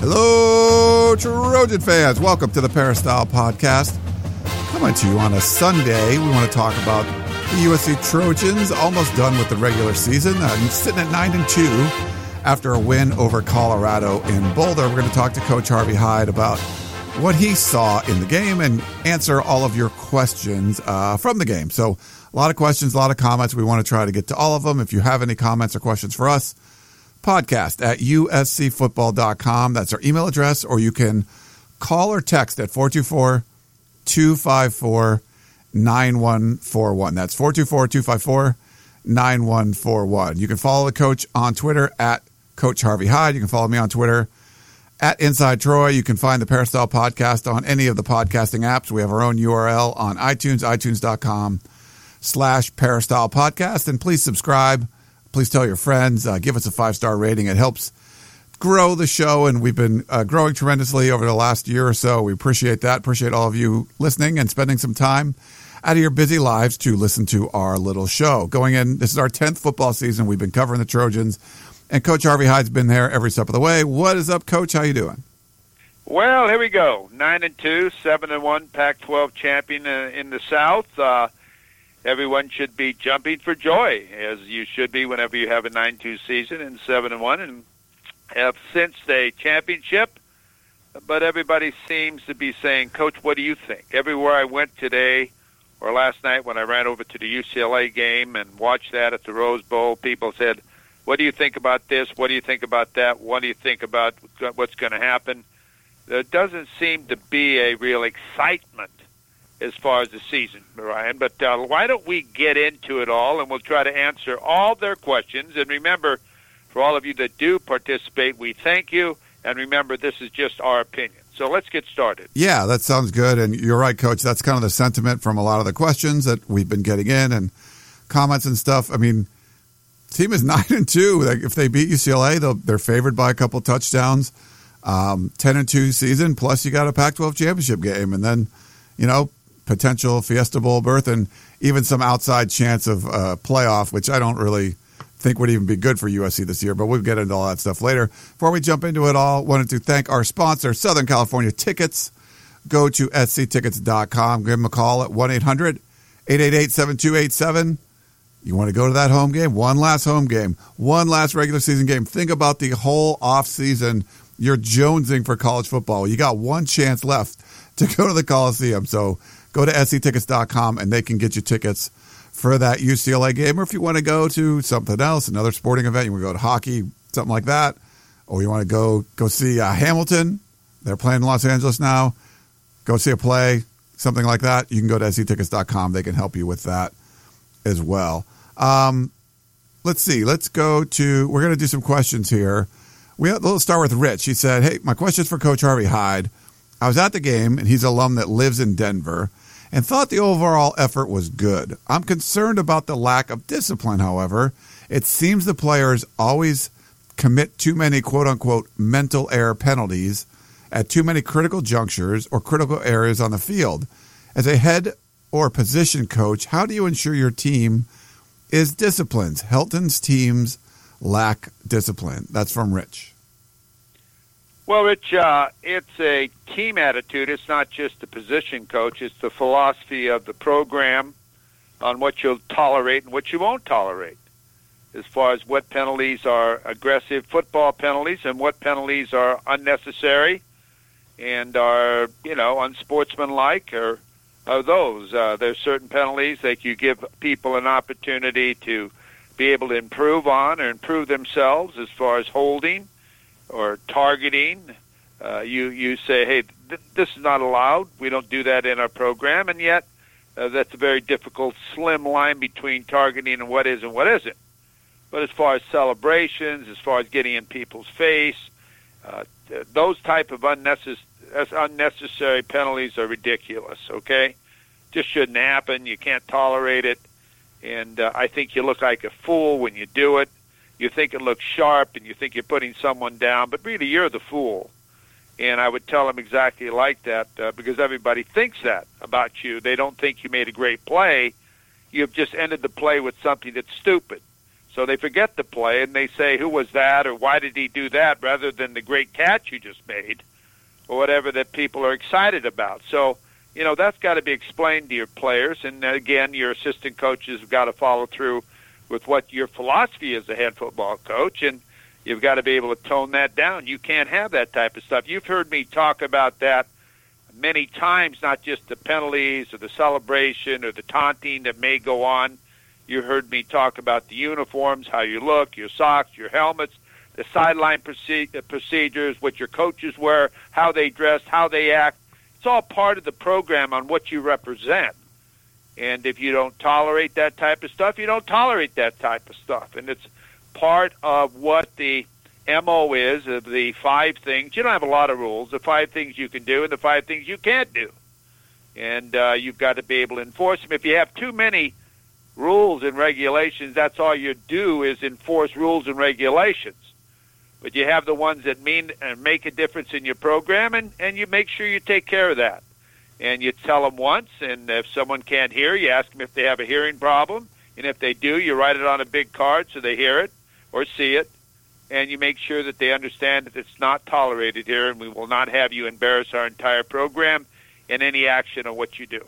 Hello, Trojan fans. Welcome to the Peristyle Podcast. Coming to you on a Sunday. We want to talk about the USC Trojans, almost done with the regular season, uh, sitting at 9 and 2 after a win over Colorado in Boulder. We're going to talk to Coach Harvey Hyde about what he saw in the game and answer all of your questions uh, from the game. So, a lot of questions, a lot of comments. We want to try to get to all of them. If you have any comments or questions for us, podcast at uscfootball.com. That's our email address, or you can call or text at 424 254 9141. That's 424 254 9141. You can follow the coach on Twitter at Coach Harvey Hyde. You can follow me on Twitter at Inside Troy. You can find the Peristyle podcast on any of the podcasting apps. We have our own URL on iTunes, itunes.com slash Peristyle podcast. And please subscribe Please tell your friends. Uh, give us a five star rating. It helps grow the show, and we've been uh, growing tremendously over the last year or so. We appreciate that. Appreciate all of you listening and spending some time out of your busy lives to listen to our little show. Going in, this is our 10th football season. We've been covering the Trojans, and Coach Harvey Hyde's been there every step of the way. What is up, Coach? How you doing? Well, here we go. Nine and two, seven and one, Pac-12 champion uh, in the South. Uh, everyone should be jumping for joy, as you should be whenever you have a 9-2 season and 7 and 1, and have since a championship. But everybody seems to be saying, "Coach, what do you think?" Everywhere I went today or last night when I ran over to the UCLA game and watched that at the Rose Bowl, people said, "What do you think about this? What do you think about that? What do you think about what's going to happen?" There doesn't seem to be a real excitement as far as the season, Ryan. But uh, why don't we get into it all, and we'll try to answer all their questions. And remember, for all of you that do participate, we thank you. And remember, this is just our opinion. So let's get started. Yeah, that sounds good. And you're right, Coach. That's kind of the sentiment from a lot of the questions that we've been getting in and comments and stuff. I mean, team is nine and two. If they beat UCLA, they're favored by a couple touchdowns. Um, ten and two season. Plus, you got a Pac-12 championship game, and then you know potential Fiesta Bowl berth and even some outside chance of uh, playoff, which I don't really think would even be good for USC this year. But we'll get into all that stuff later. Before we jump into it all, wanted to thank our sponsor, Southern California Tickets. Go to sctickets.com. Give them a call at 1 800 888 7287. You want to go to that home game? One last home game, one last regular season game. Think about the whole off season. You're jonesing for college football. You got one chance left to go to the Coliseum. So go to sctickets.com and they can get you tickets for that UCLA game. Or if you want to go to something else, another sporting event, you want to go to hockey, something like that, or you want to go go see uh, Hamilton. They're playing in Los Angeles now. Go see a play, something like that. You can go to sctickets.com. They can help you with that as well. Um, let's see. Let's go to. We're going to do some questions here. We, let's start with Rich. He said, "Hey, my question is for Coach Harvey Hyde. I was at the game, and he's an alum that lives in Denver and thought the overall effort was good. I'm concerned about the lack of discipline, however. It seems the players always commit too many quote unquote mental error penalties at too many critical junctures or critical areas on the field. As a head or position coach, how do you ensure your team is disciplined? Helton's teams lack discipline. That's from Rich. Well, Rich, uh, it's a team attitude. It's not just the position coach. It's the philosophy of the program on what you'll tolerate and what you won't tolerate, as far as what penalties are aggressive football penalties and what penalties are unnecessary and are you know unsportsmanlike or are those. Uh, there's certain penalties that you give people an opportunity to be able to improve on or improve themselves as far as holding or targeting. Uh, you you say, hey, th- this is not allowed. We don't do that in our program, and yet uh, that's a very difficult, slim line between targeting and what is and what isn't. But as far as celebrations, as far as getting in people's face, uh, those type of unnecessary unnecessary penalties are ridiculous. Okay, just shouldn't happen. You can't tolerate it, and uh, I think you look like a fool when you do it. You think it looks sharp, and you think you're putting someone down, but really you're the fool. And I would tell them exactly like that uh, because everybody thinks that about you. They don't think you made a great play. You've just ended the play with something that's stupid. So they forget the play and they say, who was that or why did he do that rather than the great catch you just made or whatever that people are excited about. So, you know, that's got to be explained to your players. And again, your assistant coaches have got to follow through with what your philosophy is as a head football coach. And you've got to be able to tone that down. You can't have that type of stuff. You've heard me talk about that many times, not just the penalties or the celebration or the taunting that may go on you heard me talk about the uniforms, how you look, your socks, your helmets, the sideline uh, procedures, what your coaches wear, how they dress, how they act. It's all part of the program on what you represent. And if you don't tolerate that type of stuff, you don't tolerate that type of stuff. And it's part of what the MO is of the five things. You don't have a lot of rules. The five things you can do and the five things you can't do. And uh, you've got to be able to enforce them. If you have too many rules and regulations, that's all you do is enforce rules and regulations. But you have the ones that mean and make a difference in your program, and, and you make sure you take care of that. And you tell them once, and if someone can't hear, you ask them if they have a hearing problem. And if they do, you write it on a big card so they hear it or see it. And you make sure that they understand that it's not tolerated here, and we will not have you embarrass our entire program in any action on what you do.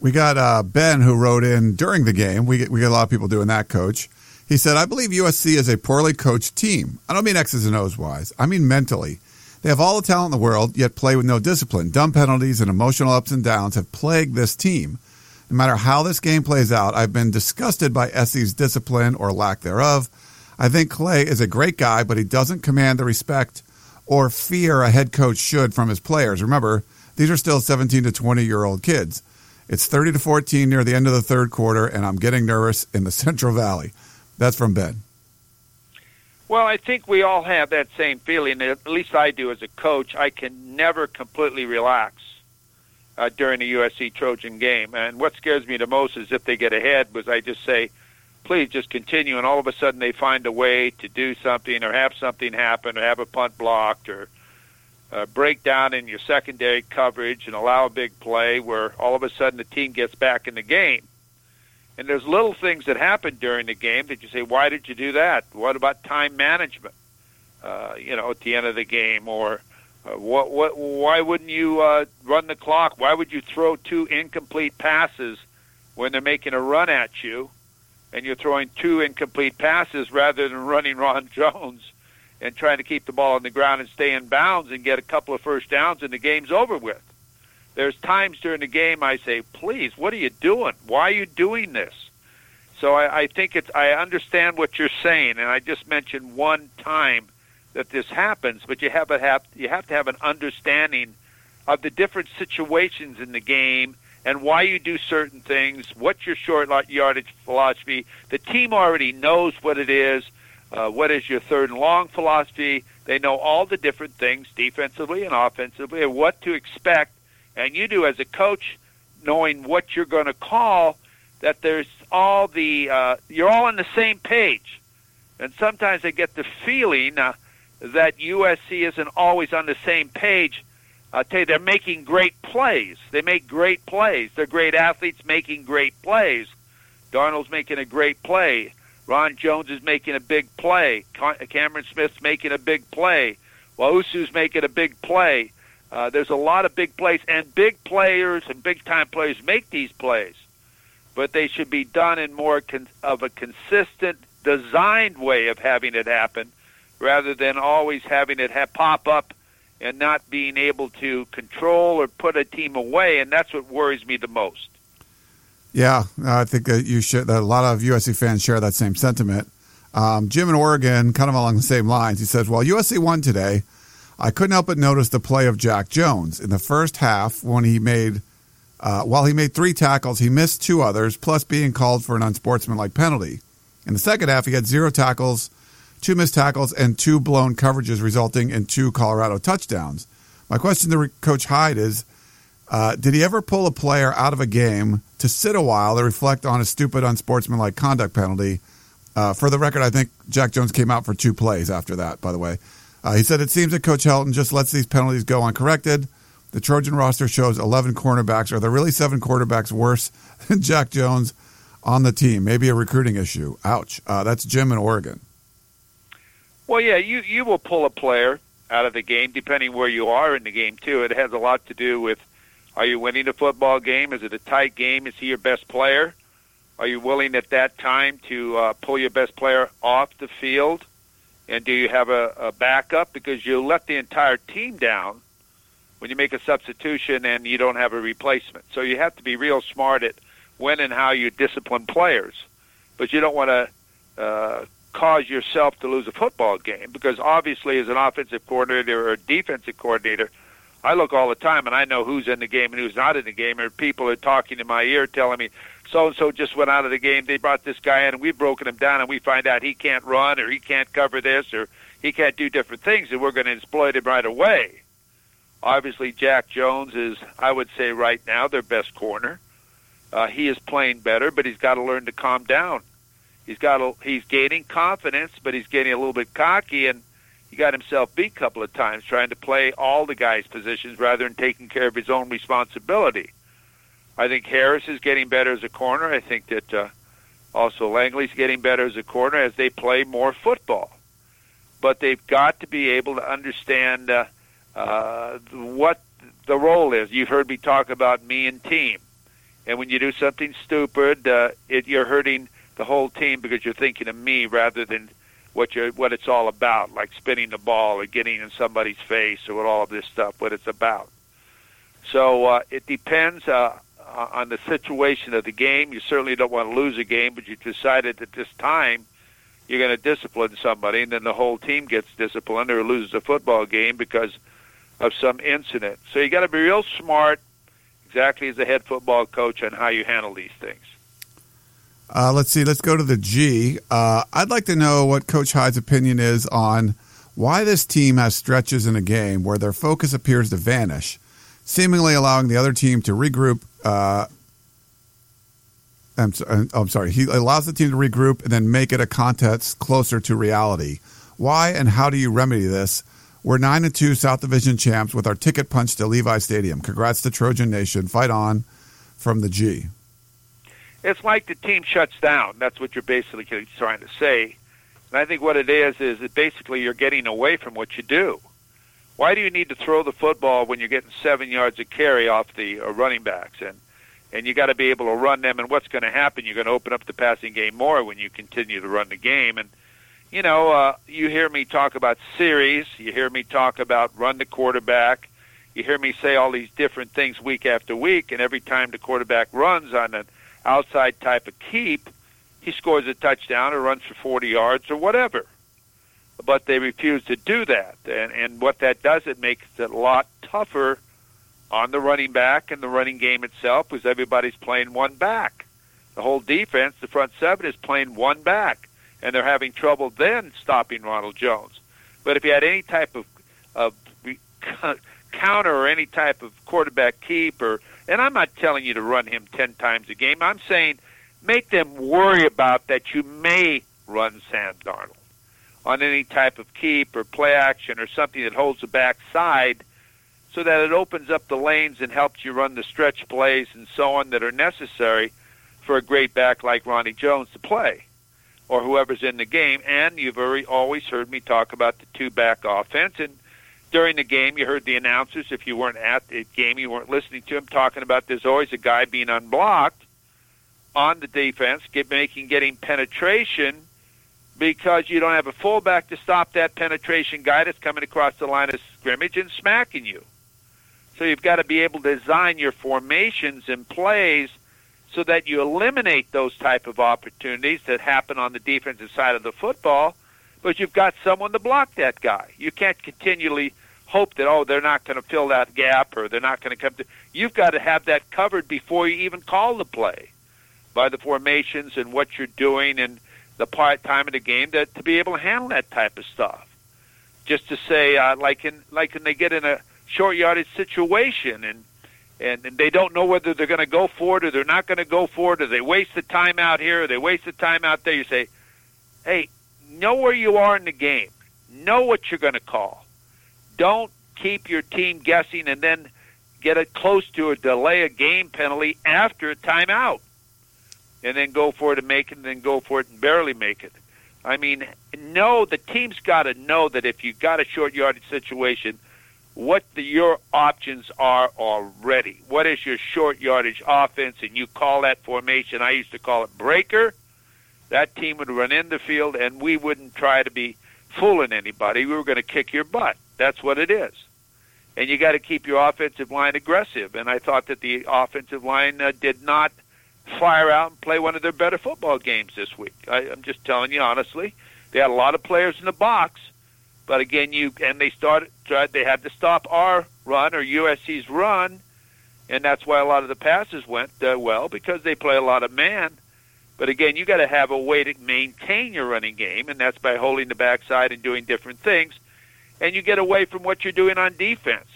We got uh, Ben who wrote in during the game. We get, we get a lot of people doing that, coach. He said, I believe USC is a poorly coached team. I don't mean X's and O's wise, I mean mentally. They have all the talent in the world, yet play with no discipline. Dumb penalties and emotional ups and downs have plagued this team. No matter how this game plays out, I've been disgusted by SC's discipline or lack thereof. I think Clay is a great guy, but he doesn't command the respect or fear a head coach should from his players. Remember, these are still 17 to 20 year old kids. It's 30 to 14 near the end of the third quarter, and I'm getting nervous in the Central Valley. That's from Ben. Well, I think we all have that same feeling. At least I do as a coach. I can never completely relax uh, during a USC Trojan game. And what scares me the most is if they get ahead, was I just say, please just continue, and all of a sudden they find a way to do something or have something happen or have a punt blocked or uh, break down in your secondary coverage and allow a big play where all of a sudden the team gets back in the game. And there's little things that happen during the game that you say, why did you do that? What about time management? Uh, you know, at the end of the game, or uh, what? What? Why wouldn't you uh, run the clock? Why would you throw two incomplete passes when they're making a run at you, and you're throwing two incomplete passes rather than running Ron Jones? and trying to keep the ball on the ground and stay in bounds and get a couple of first downs and the game's over with. There's times during the game I say, please, what are you doing? Why are you doing this? So I, I think it's I understand what you're saying, and I just mentioned one time that this happens, but you have to have you have to have an understanding of the different situations in the game and why you do certain things. What's your short yardage philosophy? The team already knows what it is uh, what is your third and long philosophy. They know all the different things defensively and offensively and what to expect. And you do as a coach, knowing what you're going to call, that there's all the uh, you're all on the same page. And sometimes I get the feeling uh, that USC isn't always on the same page. I tell you, they're making great plays. They make great plays. They're great athletes making great plays. Darnold's making a great play. Ron Jones is making a big play. Cameron Smith's making a big play. Nwosu's making a big play. Uh, there's a lot of big plays, and big players and big time players make these plays, but they should be done in more con- of a consistent, designed way of having it happen, rather than always having it ha- pop up and not being able to control or put a team away. And that's what worries me the most. Yeah, I think that you should. That a lot of USC fans share that same sentiment. Um, Jim in Oregon, kind of along the same lines, he says, "Well, USC won today, I couldn't help but notice the play of Jack Jones in the first half when he made." Uh, while he made three tackles, he missed two others, plus being called for an unsportsmanlike penalty. In the second half, he had zero tackles, two missed tackles, and two blown coverages, resulting in two Colorado touchdowns. My question to Coach Hyde is uh, Did he ever pull a player out of a game to sit a while to reflect on a stupid, unsportsmanlike conduct penalty? Uh, for the record, I think Jack Jones came out for two plays after that, by the way. Uh, he said it seems that Coach Helton just lets these penalties go uncorrected. The Trojan roster shows 11 cornerbacks. Are there really seven quarterbacks worse than Jack Jones on the team? Maybe a recruiting issue. Ouch. Uh, that's Jim in Oregon. Well, yeah, you you will pull a player out of the game depending where you are in the game too. It has a lot to do with are you winning a football game? Is it a tight game? Is he your best player? Are you willing at that time to uh, pull your best player off the field? And do you have a, a backup because you let the entire team down when you make a substitution and you don't have a replacement? So you have to be real smart at when and how you discipline players, but you don't want to uh, cause yourself to lose a football game because obviously, as an offensive coordinator or a defensive coordinator, I look all the time and I know who's in the game and who's not in the game. Or people are talking in my ear telling me so and so just went out of the game. They brought this guy in and we've broken him down and we find out he can't run or he can't cover this or he can't do different things and we're going to exploit him right away. Obviously, Jack Jones is, I would say, right now their best corner. Uh, he is playing better, but he's got to learn to calm down. He's got a, he's gaining confidence, but he's getting a little bit cocky, and he got himself beat a couple of times trying to play all the guys' positions rather than taking care of his own responsibility. I think Harris is getting better as a corner. I think that uh, also Langley's getting better as a corner as they play more football. But they've got to be able to understand uh, uh, what the role is. You've heard me talk about me and team, and when you do something stupid, uh, it, you're hurting the whole team because you're thinking of me rather than what you what it's all about, like spinning the ball or getting in somebody's face or what all of this stuff. What it's about. So uh, it depends uh, on the situation of the game. You certainly don't want to lose a game, but you decided at this time you're going to discipline somebody, and then the whole team gets disciplined or loses a football game because of some incident. So you got to be real smart, exactly as a head football coach, on how you handle these things. Uh, let's see. Let's go to the G. Uh, I'd like to know what Coach Hyde's opinion is on why this team has stretches in a game where their focus appears to vanish, seemingly allowing the other team to regroup. Uh, I'm, uh, I'm sorry. He allows the team to regroup and then make it a contest closer to reality. Why and how do you remedy this? We're nine and two South Division champs with our ticket punched to Levi Stadium. Congrats to Trojan Nation. Fight on from the G it's like the team shuts down. That's what you're basically trying to say. And I think what it is is that basically you're getting away from what you do. Why do you need to throw the football when you're getting seven yards of carry off the uh, running backs and and you got to be able to run them? And what's going to happen? You're going to open up the passing game more when you continue to run the game. And you know, uh, you hear me talk about series. You hear me talk about run the quarterback. You hear me say all these different things week after week. And every time the quarterback runs on an outside type of keep, he scores a touchdown or runs for 40 yards or whatever. But they refuse to do that. And, and what that does, it makes it a lot tougher on the running back and the running game itself because everybody's playing one back. The whole defense, the front seven, is playing one back. And they're having trouble then stopping Ronald Jones. But if you had any type of, of counter or any type of quarterback keep or and I'm not telling you to run him 10 times a game. I'm saying make them worry about that you may run Sam Darnold on any type of keep or play action or something that holds the back side so that it opens up the lanes and helps you run the stretch plays and so on that are necessary for a great back like Ronnie Jones to play or whoever's in the game. And you've already always heard me talk about the two back offense and during the game, you heard the announcers. If you weren't at the game, you weren't listening to them talking about there's always a guy being unblocked on the defense, get, making getting penetration because you don't have a fullback to stop that penetration guy that's coming across the line of scrimmage and smacking you. So you've got to be able to design your formations and plays so that you eliminate those type of opportunities that happen on the defensive side of the football but you've got someone to block that guy. You can't continually hope that oh they're not going to fill that gap or they're not going to come to. You've got to have that covered before you even call the play, by the formations and what you're doing and the part time of the game that to be able to handle that type of stuff. Just to say, uh, like in like when they get in a short yardage situation, and and, and they don't know whether they're going to go for it or they're not going to go for it, or they waste the time out here or they waste the time out there. You say, hey, know where you are in the game. Know what you're going to call. Don't keep your team guessing and then get it close to a delay a game penalty after a timeout. And then go for it and make it, and then go for it and barely make it. I mean, no, the team's got to know that if you've got a short yardage situation, what the, your options are already. What is your short yardage offense? And you call that formation. I used to call it breaker. That team would run in the field, and we wouldn't try to be fooling anybody. We were going to kick your butt. That's what it is. And you got to keep your offensive line aggressive. And I thought that the offensive line uh, did not fire out and play one of their better football games this week. I, I'm just telling you honestly. They had a lot of players in the box, but again, you and they started tried. They had to stop our run or USC's run, and that's why a lot of the passes went uh, well because they play a lot of man. But again, you got to have a way to maintain your running game, and that's by holding the backside and doing different things. And you get away from what you're doing on defense.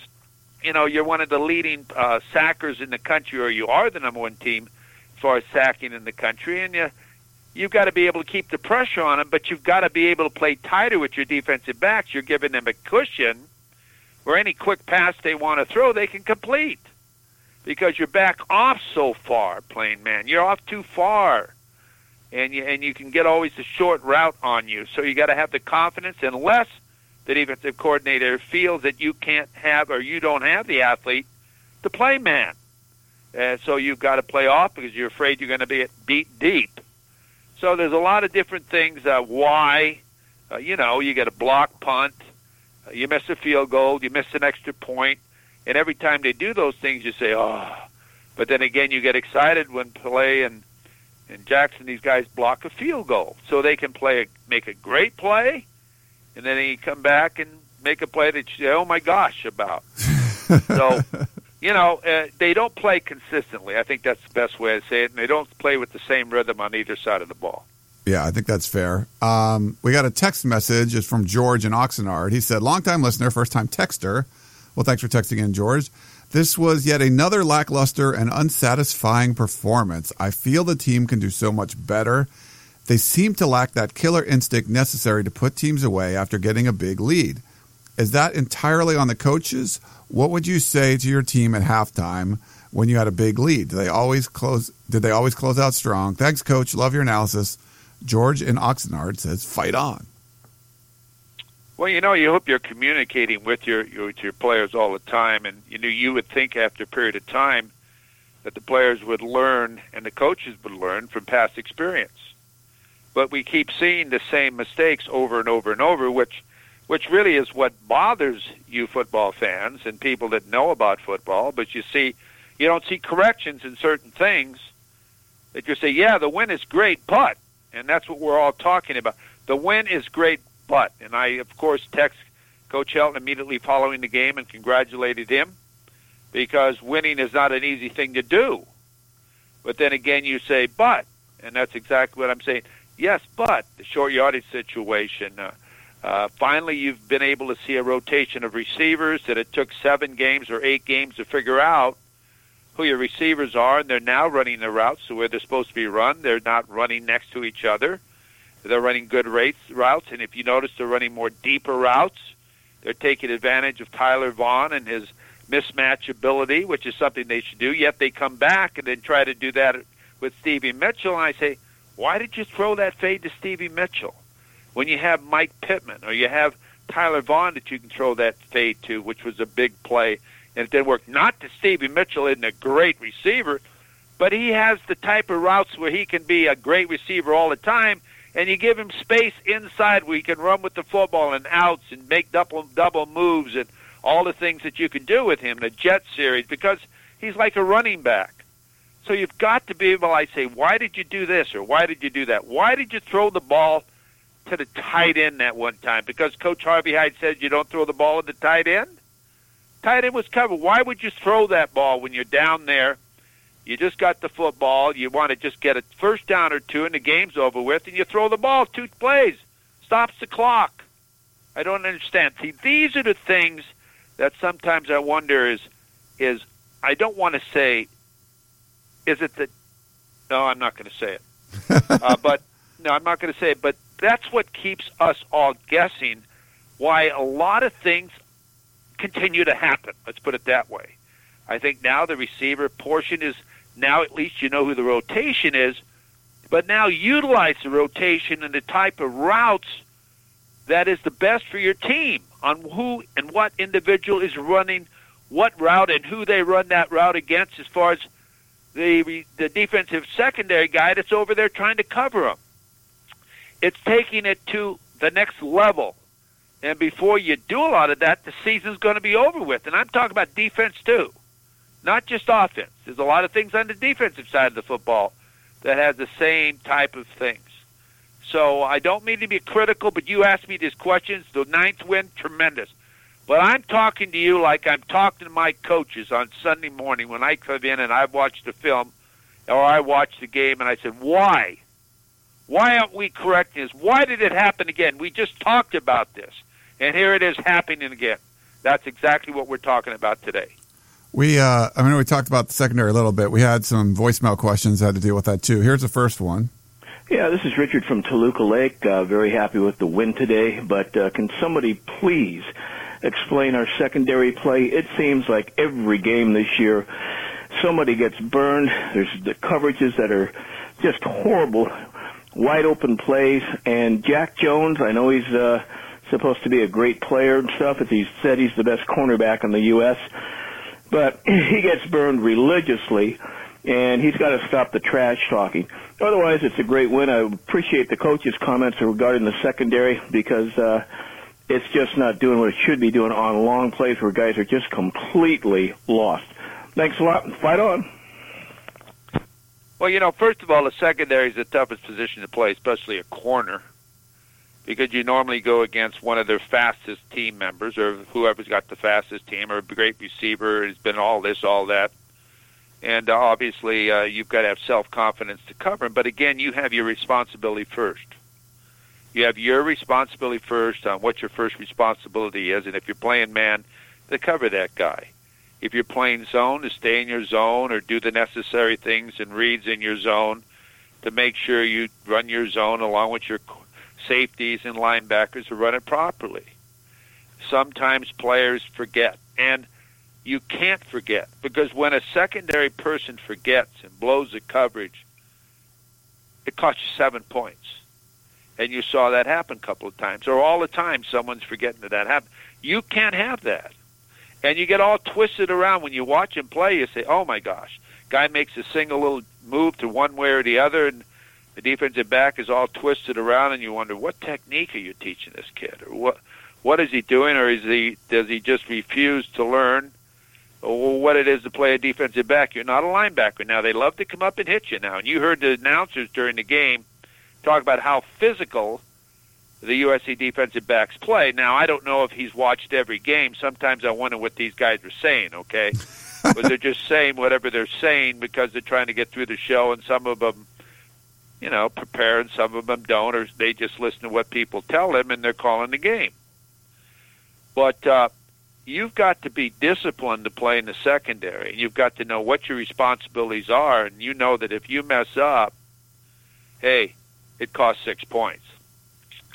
You know, you're one of the leading uh, sackers in the country, or you are the number one team far as sacking in the country, and you you've got to be able to keep the pressure on them, but you've got to be able to play tighter with your defensive backs. You're giving them a cushion where any quick pass they want to throw, they can complete because you're back off so far playing man. You're off too far. And you, and you can get always the short route on you. So you got to have the confidence unless the defensive coordinator feels that you can't have or you don't have the athlete to play man. And so you've got to play off because you're afraid you're going to be beat deep. So there's a lot of different things. Uh, why? Uh, you know, you get a block punt, uh, you miss a field goal, you miss an extra point, and every time they do those things, you say, "Oh." But then again, you get excited when play and and Jackson, these guys block a field goal, so they can play, a, make a great play, and then you come back and make a play that you say, "Oh my gosh!" about. so you know, uh, they don't play consistently. I think that's the best way to say it. And they don't play with the same rhythm on either side of the ball. Yeah, I think that's fair. Um, we got a text message. It's from George in Oxnard. He said, "Long-time listener, first-time texter." Well, thanks for texting in, George. This was yet another lackluster and unsatisfying performance. I feel the team can do so much better. They seem to lack that killer instinct necessary to put teams away after getting a big lead. Is that entirely on the coaches, what would you say to your team at halftime when you had a big lead? Did they always close? Did they always close out strong? Thanks, coach. Love your analysis. George in Oxnard says, "Fight on." Well, you know, you hope you're communicating with your, your with your players all the time, and you know, you would think after a period of time that the players would learn and the coaches would learn from past experience. But we keep seeing the same mistakes over and over and over, which which really is what bothers you football fans and people that know about football. But you see, you don't see corrections in certain things that you say, yeah, the win is great, but, and that's what we're all talking about. The win is great, but, and I, of course, text Coach Helton immediately following the game and congratulated him because winning is not an easy thing to do. But then again, you say, but, and that's exactly what I'm saying. Yes, but the short yardage situation, uh, uh, finally, you've been able to see a rotation of receivers that it took seven games or eight games to figure out who your receivers are, and they're now running the routes. So where they're supposed to be run, they're not running next to each other. They're running good rates routes, and if you notice, they're running more deeper routes. They're taking advantage of Tyler Vaughn and his mismatch ability, which is something they should do. Yet they come back and then try to do that with Stevie Mitchell, and I say, why did you throw that fade to Stevie Mitchell? When you have Mike Pittman or you have Tyler Vaughn that you can throw that fade to, which was a big play, and it didn't work. Not that Stevie Mitchell isn't a great receiver, but he has the type of routes where he can be a great receiver all the time, and you give him space inside where he can run with the football and outs and make double double moves and all the things that you can do with him, in the jet series, because he's like a running back. So you've got to be able, I say, why did you do this or why did you do that? Why did you throw the ball – to the tight end that one time because Coach Harvey Hyde said you don't throw the ball at the tight end. Tight end was covered. Why would you throw that ball when you're down there? You just got the football. You want to just get a first down or two, and the game's over with, and you throw the ball two plays, stops the clock. I don't understand. See, these are the things that sometimes I wonder is is I don't want to say is it that no I'm not going to say it uh, but no I'm not going to say it but that's what keeps us all guessing why a lot of things continue to happen let's put it that way I think now the receiver portion is now at least you know who the rotation is but now utilize the rotation and the type of routes that is the best for your team on who and what individual is running what route and who they run that route against as far as the the defensive secondary guy that's over there trying to cover them. It's taking it to the next level. And before you do a lot of that, the season's going to be over with. And I'm talking about defense too, not just offense. There's a lot of things on the defensive side of the football that has the same type of things. So I don't mean to be critical, but you asked me these questions. The ninth win, tremendous. But I'm talking to you like I'm talking to my coaches on Sunday morning when I come in and I've watched the film or I watched the game and I said, why? Why aren't we correcting this? Why did it happen again? We just talked about this. And here it is happening again. That's exactly what we're talking about today. We, uh, I mean, we talked about the secondary a little bit. We had some voicemail questions that had to deal with that too. Here's the first one. Yeah, this is Richard from Toluca Lake. Uh, very happy with the win today, but uh, can somebody please explain our secondary play? It seems like every game this year, somebody gets burned. There's the coverages that are just horrible, wide open plays, and Jack Jones. I know he's uh, supposed to be a great player and stuff. As he said, he's the best cornerback in the U.S., but he gets burned religiously and he's got to stop the trash talking. Otherwise, it's a great win. I appreciate the coach's comments regarding the secondary because uh, it's just not doing what it should be doing on long plays where guys are just completely lost. Thanks a lot. Fight on. Well, you know, first of all, the secondary is the toughest position to play, especially a corner, because you normally go against one of their fastest team members or whoever's got the fastest team or a great receiver has been all this, all that and uh, obviously uh, you've got to have self confidence to cover him. But again, you have your responsibility first. You have your responsibility first on what your first responsibility is, and if you're playing man, to cover that guy. If you're playing zone, to stay in your zone or do the necessary things and reads in your zone to make sure you run your zone along with your safeties and linebackers to run it properly. Sometimes players forget, and you can't forget because when a secondary person forgets and blows the coverage, it costs you seven points. And you saw that happen a couple of times, or all the time someone's forgetting that that happened. You can't have that. And you get all twisted around when you watch him play. You say, "Oh my gosh!" Guy makes a single little move to one way or the other, and the defensive back is all twisted around, and you wonder what technique are you teaching this kid, or what what is he doing, or is he does he just refuse to learn? what it is to play a defensive back. You're not a linebacker now. They love to come up and hit you now. And you heard the announcers during the game talk about how physical the USC defensive backs play. Now I don't know if he's watched every game. Sometimes I wonder what these guys are saying. Okay, but they're just saying whatever they're saying because they're trying to get through the show, and some of them. You know, prepare, and some of them don't, or they just listen to what people tell them, and they're calling the game. But uh, you've got to be disciplined to play in the secondary. And you've got to know what your responsibilities are, and you know that if you mess up, hey, it costs six points.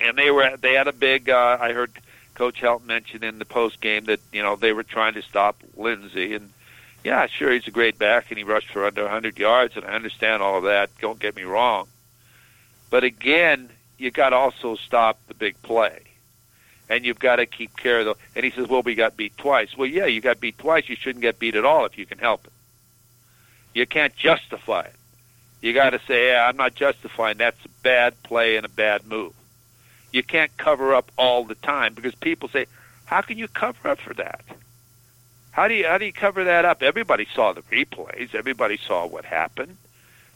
And they were they had a big. Uh, I heard Coach Helton mention in the post game that you know they were trying to stop Lindsay, and yeah, sure he's a great back and he rushed for under 100 yards, and I understand all of that. Don't get me wrong, but again, you got to also stop the big play and you've got to keep care of the. And he says, "Well, we got beat twice." Well, yeah, you got beat twice. You shouldn't get beat at all if you can help it. You can't justify it. You got to say, yeah, "I'm not justifying that's a bad play and a bad move." You can't cover up all the time because people say, "How can you cover up for that?" How do you how do you cover that up? Everybody saw the replays. Everybody saw what happened.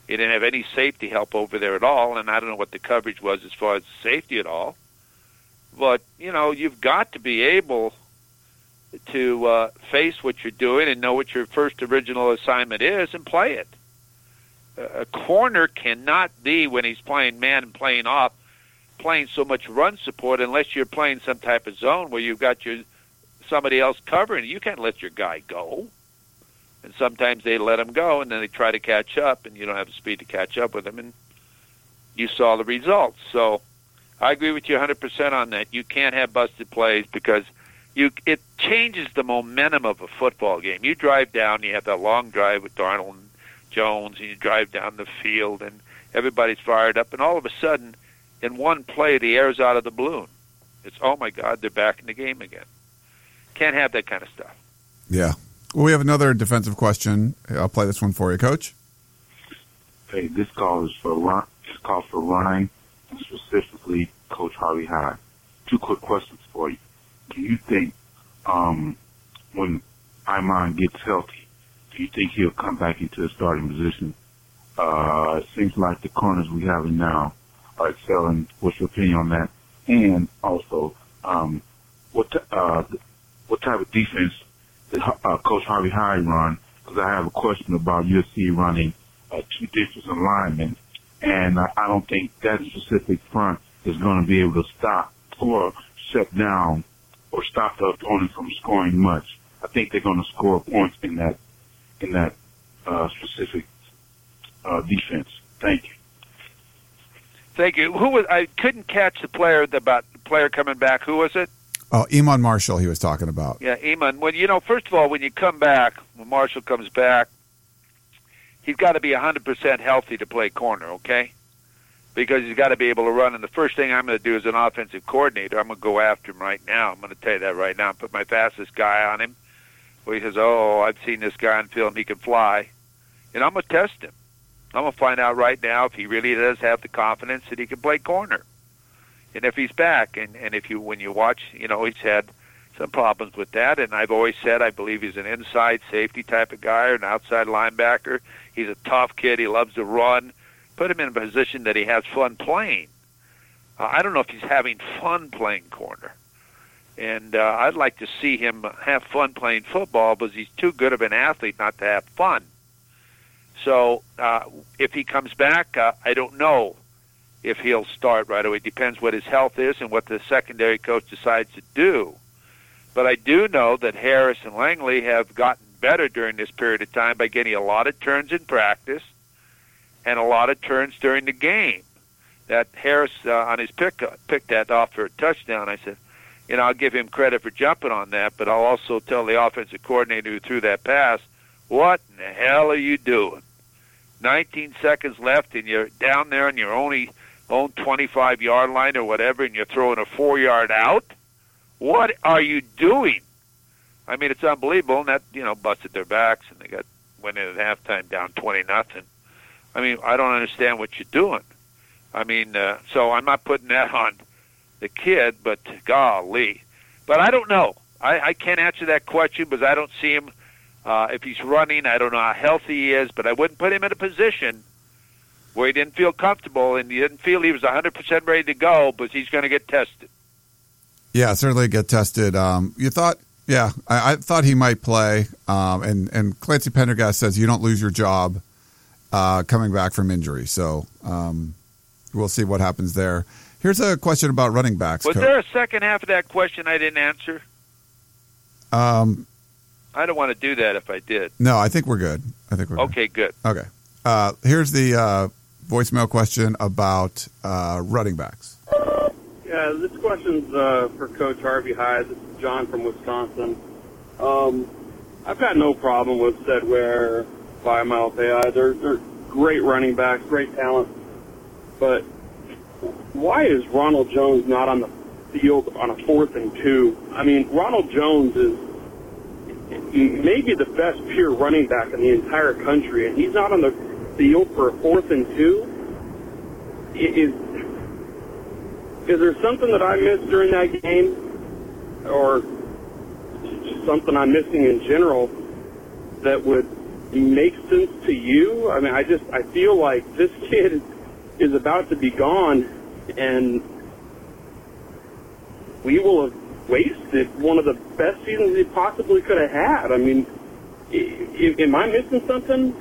You didn't have any safety help over there at all, and I don't know what the coverage was as far as safety at all. But you know, you've got to be able to uh, face what you're doing and know what your first original assignment is and play it. A corner cannot be when he's playing man and playing off, playing so much run support unless you're playing some type of zone where you've got your somebody else covering. You can't let your guy go. And sometimes they let him go, and then they try to catch up, and you don't have the speed to catch up with him. And you saw the results. So I agree with you 100% on that. You can't have busted plays because you it changes the momentum of a football game. You drive down, you have that long drive with Darnold and Jones, and you drive down the field, and everybody's fired up, and all of a sudden, in one play, the air's out of the balloon. It's oh my God, they're back in the game again. Can't have that kind of stuff. Yeah. Well, we have another defensive question. I'll play this one for you, Coach. Hey, this call is for Ron. This call for Ryan, specifically Coach Harvey Hyde. Two quick questions for you. Do you think um, when Iman gets healthy, do you think he'll come back into the starting position? Uh, it seems like the corners we have now are excelling. What's your opinion on that? And also, um, what uh, what type of defense did uh, Coach Harvey Hyde run? Because I have a question about USC running uh, two defensive linemen, and I, I don't think that specific front is going to be able to stop or shut down or stop the opponent from scoring much. I think they're going to score points in that in that uh, specific uh, defense. Thank you. Thank you. Who was? I couldn't catch the player about the player coming back. Who was it? Oh, Iman Marshall. He was talking about. Yeah, Iman. Well, you know, first of all, when you come back, when Marshall comes back, he's got to be 100% healthy to play corner. Okay because he's got to be able to run. And the first thing I'm going to do as an offensive coordinator, I'm going to go after him right now. I'm going to tell you that right now. Put my fastest guy on him. Well, he says, "Oh, I've seen this guy on film. He can fly," and I'm going to test him. I'm going to find out right now if he really does have the confidence that he can play corner, and if he's back. And and if you when you watch, you know, he's had some problems with that. And I've always said I believe he's an inside safety type of guy or an outside linebacker. He's a tough kid. He loves to run put him in a position that he has fun playing. Uh, I don't know if he's having fun playing corner. And uh, I'd like to see him have fun playing football because he's too good of an athlete not to have fun. So uh, if he comes back, uh, I don't know if he'll start right away. It depends what his health is and what the secondary coach decides to do. But I do know that Harris and Langley have gotten better during this period of time by getting a lot of turns in practice – and a lot of turns during the game. That Harris uh, on his pick uh, picked that off for a touchdown. I said, you know, I'll give him credit for jumping on that, but I'll also tell the offensive coordinator who threw that pass, what in the hell are you doing? 19 seconds left, and you're down there on your only own 25 yard line or whatever, and you're throwing a four yard out. What are you doing? I mean, it's unbelievable, and that you know busted their backs, and they got went in at halftime down 20 nothing. I mean, I don't understand what you're doing. I mean, uh, so I'm not putting that on the kid, but golly. But I don't know. I, I can't answer that question because I don't see him. Uh, if he's running, I don't know how healthy he is, but I wouldn't put him in a position where he didn't feel comfortable and he didn't feel he was 100% ready to go, but he's going to get tested. Yeah, certainly get tested. Um, you thought, yeah, I, I thought he might play. Um, and, and Clancy Pendergast says you don't lose your job uh, coming back from injury. So um, we'll see what happens there. Here's a question about running backs. Was there a second half of that question I didn't answer? Um, I don't want to do that if I did. No, I think we're good. I think we're okay. Good. good. Okay. Uh, here's the uh, voicemail question about uh, running backs. Yeah, this question's uh, for Coach Harvey Hyde. This is John from Wisconsin. Um, I've got no problem with Ced Ware by Malepeai. They're, they're great running backs, great talent. But why is Ronald Jones not on the field on a fourth and two? I mean, Ronald Jones is maybe the best pure running back in the entire country, and he's not on the field for a fourth and two. Is is there something that I missed during that game, or something I'm missing in general that would make sense to you? I mean, I just I feel like this kid is about to be gone, and we will have wasted one of the best seasons he possibly could have had. I mean, am I missing something?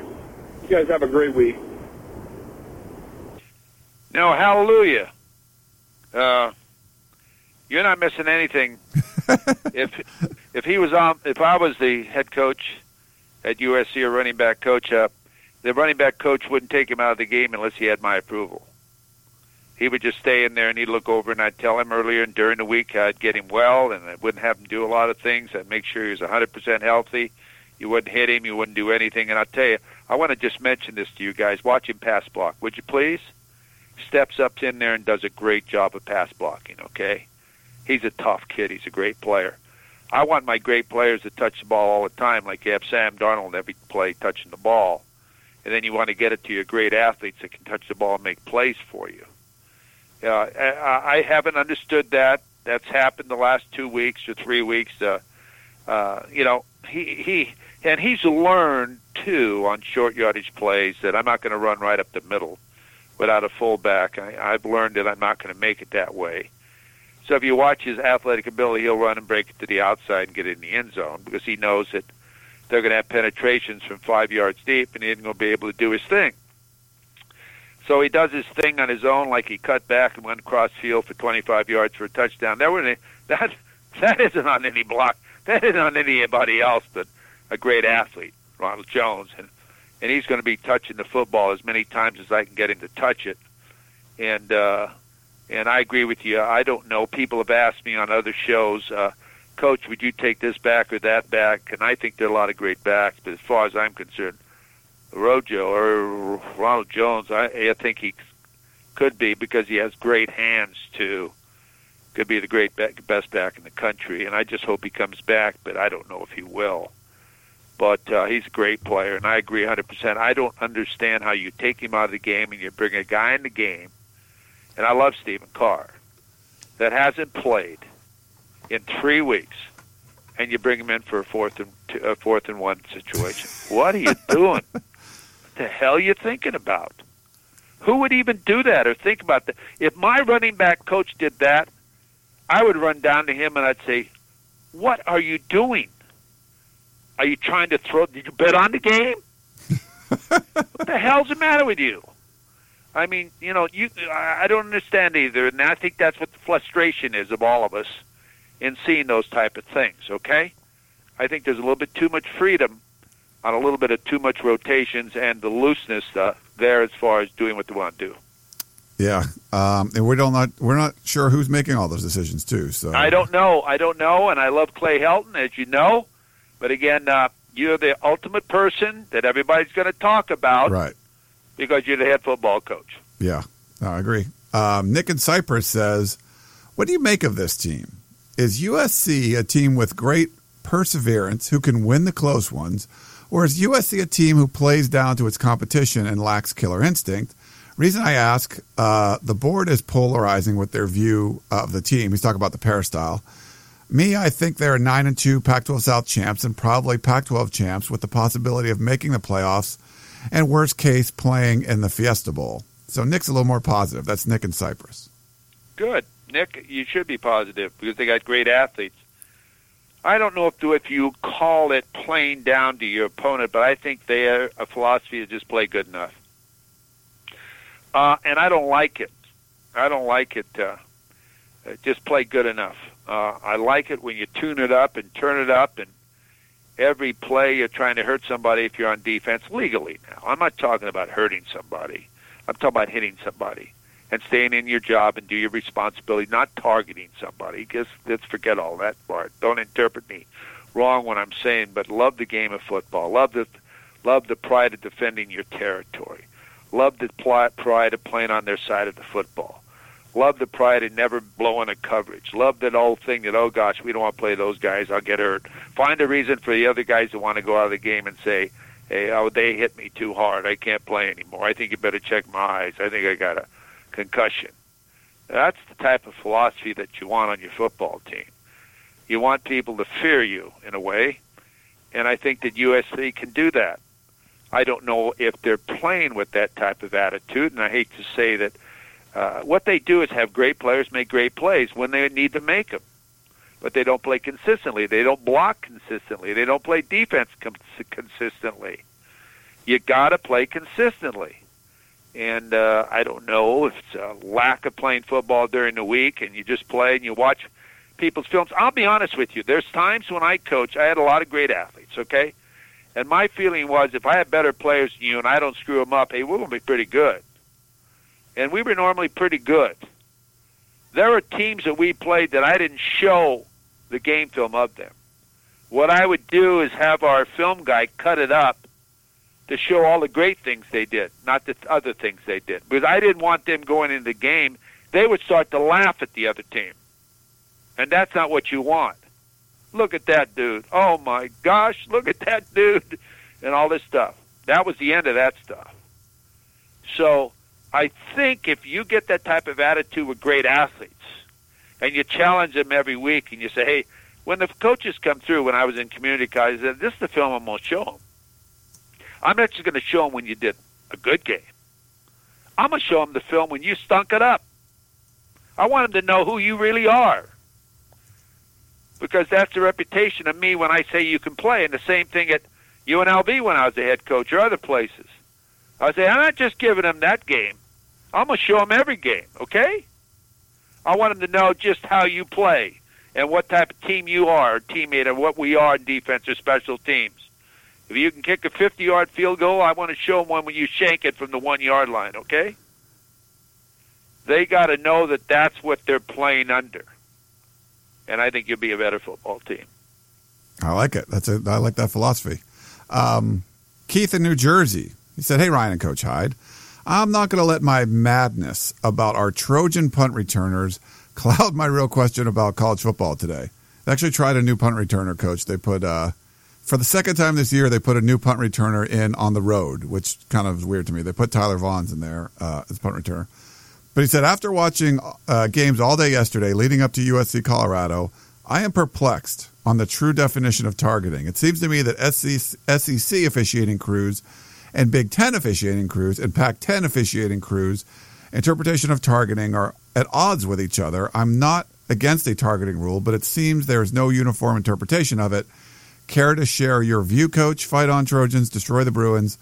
You guys have a great week. No, hallelujah. Uh, you're not missing anything. if if he was on, if I was the head coach at USC or running back coach, uh, the running back coach wouldn't take him out of the game unless he had my approval. He would just stay in there and he'd look over and I'd tell him earlier and during the week I'd get him well and I wouldn't have him do a lot of things. I'd make sure he was 100% healthy. You wouldn't hit him. You wouldn't do anything. And I'll tell you, I want to just mention this to you guys. Watch him pass block, would you please? Steps up in there and does a great job of pass blocking, okay? He's a tough kid. He's a great player. I want my great players to touch the ball all the time, like you have Sam Darnold every play touching the ball. And then you want to get it to your great athletes that can touch the ball and make plays for you. Uh, I, haven't understood that. That's happened the last two weeks or three weeks. Uh, uh, you know, he he and he's learned too on short yardage plays that I'm not going to run right up the middle without a fullback. I, I've learned that I'm not going to make it that way. So if you watch his athletic ability, he'll run and break it to the outside and get in the end zone because he knows that they're going to have penetrations from five yards deep, and he isn't going to be able to do his thing. So he does his thing on his own, like he cut back and went across field for 25 yards for a touchdown. That was that that isn't on any block. That isn't on anybody else but a great athlete, Ronald Jones, and and he's going to be touching the football as many times as I can get him to touch it. And uh, and I agree with you. I don't know. People have asked me on other shows, uh, Coach, would you take this back or that back? And I think there are a lot of great backs, but as far as I'm concerned, Rojo or Ronald Jones, I, I think he could be because he has great hands too. Could be the great back, best back in the country, and I just hope he comes back, but I don't know if he will. But uh, he's a great player, and I agree 100%. I don't understand how you take him out of the game and you bring a guy in the game, and I love Stephen Carr, that hasn't played in three weeks, and you bring him in for a fourth and two, a fourth and one situation. what are you doing? The hell you thinking about? Who would even do that or think about that? If my running back coach did that, I would run down to him and I'd say, "What are you doing? Are you trying to throw? Did you bet on the game? what the hell's the matter with you?" I mean, you know, you I don't understand either, and I think that's what the frustration is of all of us in seeing those type of things. Okay, I think there's a little bit too much freedom on a little bit of too much rotations and the looseness uh, there as far as doing what they want to do. Yeah, um, and we don't not we're not sure who's making all those decisions too. So I don't know. I don't know, and I love Clay Helton, as you know. But again, uh, you're the ultimate person that everybody's going to talk about, right? Because you're the head football coach. Yeah, no, I agree. Um, Nick in Cyprus says, "What do you make of this team? Is USC a team with great perseverance who can win the close ones, or is USC a team who plays down to its competition and lacks killer instinct?" Reason I ask, uh, the board is polarizing with their view of the team. He's talking about the peristyle. Me, I think they're nine and two Pac-12 South champs and probably Pac-12 champs with the possibility of making the playoffs, and worst case playing in the Fiesta Bowl. So Nick's a little more positive. That's Nick in Cyprus. Good, Nick. You should be positive because they got great athletes. I don't know if if you call it playing down to your opponent, but I think their philosophy is just play good enough uh, and I don't like it. I don't like it. Uh, just play good enough. Uh, I like it when you tune it up and turn it up, and every play you're trying to hurt somebody if you're on defense legally. Now, I'm not talking about hurting somebody. I'm talking about hitting somebody and staying in your job and do your responsibility, not targeting somebody. Because let's forget all that part. Don't interpret me wrong when I'm saying, but love the game of football. Love the love the pride of defending your territory. Love the pl- pride of playing on their side of the football. Love the pride of never blowing a coverage. Love that old thing that, oh gosh, we don't want to play those guys. I'll get hurt. Find a reason for the other guys that want to go out of the game and say, hey, oh, they hit me too hard. I can't play anymore. I think you better check my eyes. I think I got a concussion. That's the type of philosophy that you want on your football team. You want people to fear you in a way, and I think that USC can do that. I don't know if they're playing with that type of attitude, and I hate to say that uh, what they do is have great players make great plays when they need to make them, but they don't play consistently. They don't block consistently. They don't play defense com- consistently. You got to play consistently, and uh, I don't know if it's a lack of playing football during the week, and you just play and you watch people's films. I'll be honest with you. There's times when I coach, I had a lot of great athletes, okay? And my feeling was if I had better players than you and I don't screw them up, hey, we're going to be pretty good. And we were normally pretty good. There were teams that we played that I didn't show the game film of them. What I would do is have our film guy cut it up to show all the great things they did, not the other things they did. Because I didn't want them going into the game. They would start to laugh at the other team. And that's not what you want. Look at that dude. Oh my gosh, look at that dude. And all this stuff. That was the end of that stuff. So I think if you get that type of attitude with great athletes and you challenge them every week and you say, hey, when the coaches come through, when I was in community college, I said, this is the film I'm going to show them. I'm not just going to show them when you did a good game. I'm going to show them the film when you stunk it up. I want them to know who you really are. Because that's the reputation of me when I say you can play. And the same thing at UNLV when I was a head coach or other places. I say, I'm not just giving them that game. I'm going to show them every game, okay? I want them to know just how you play and what type of team you are, teammate, and what we are in defense or special teams. If you can kick a 50 yard field goal, I want to show them one when you shank it from the one yard line, okay? They got to know that that's what they're playing under. And I think you'll be a better football team. I like it. That's a, I like that philosophy. Um, Keith in New Jersey. He said, Hey, Ryan and Coach Hyde, I'm not going to let my madness about our Trojan punt returners cloud my real question about college football today. They actually tried a new punt returner, Coach. They put, uh, for the second time this year, they put a new punt returner in on the road, which kind of is weird to me. They put Tyler Vaughns in there uh, as punt returner. But he said, after watching uh, games all day yesterday leading up to USC Colorado, I am perplexed on the true definition of targeting. It seems to me that SEC officiating crews and Big Ten officiating crews and Pac 10 officiating crews' interpretation of targeting are at odds with each other. I'm not against a targeting rule, but it seems there is no uniform interpretation of it. Care to share your view, Coach? Fight on Trojans, destroy the Bruins.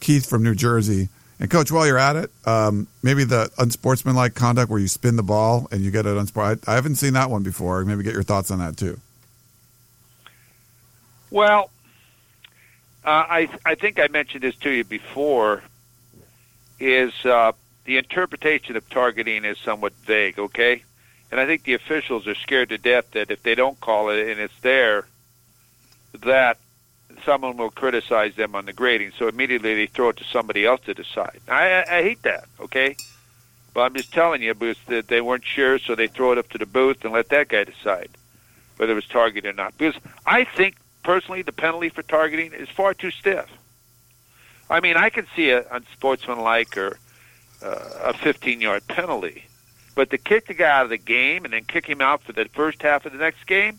Keith from New Jersey. And Coach, while you're at it, um, maybe the unsportsmanlike conduct where you spin the ball and you get it unsport. I, haven't seen that one before. Maybe get your thoughts on that too. Well, uh, I I think I mentioned this to you before. Is uh, the interpretation of targeting is somewhat vague, okay? And I think the officials are scared to death that if they don't call it and it's there, that someone will criticize them on the grading. So immediately they throw it to somebody else to decide. I, I, I hate that. Okay, but I'm just telling you, because that they weren't sure, so they throw it up to the booth and let that guy decide whether it was targeted or not. Because I think personally, the penalty for targeting is far too stiff. I mean, I can see a unsportsmanlike or uh, a 15-yard penalty, but to kick the guy out of the game and then kick him out for the first half of the next game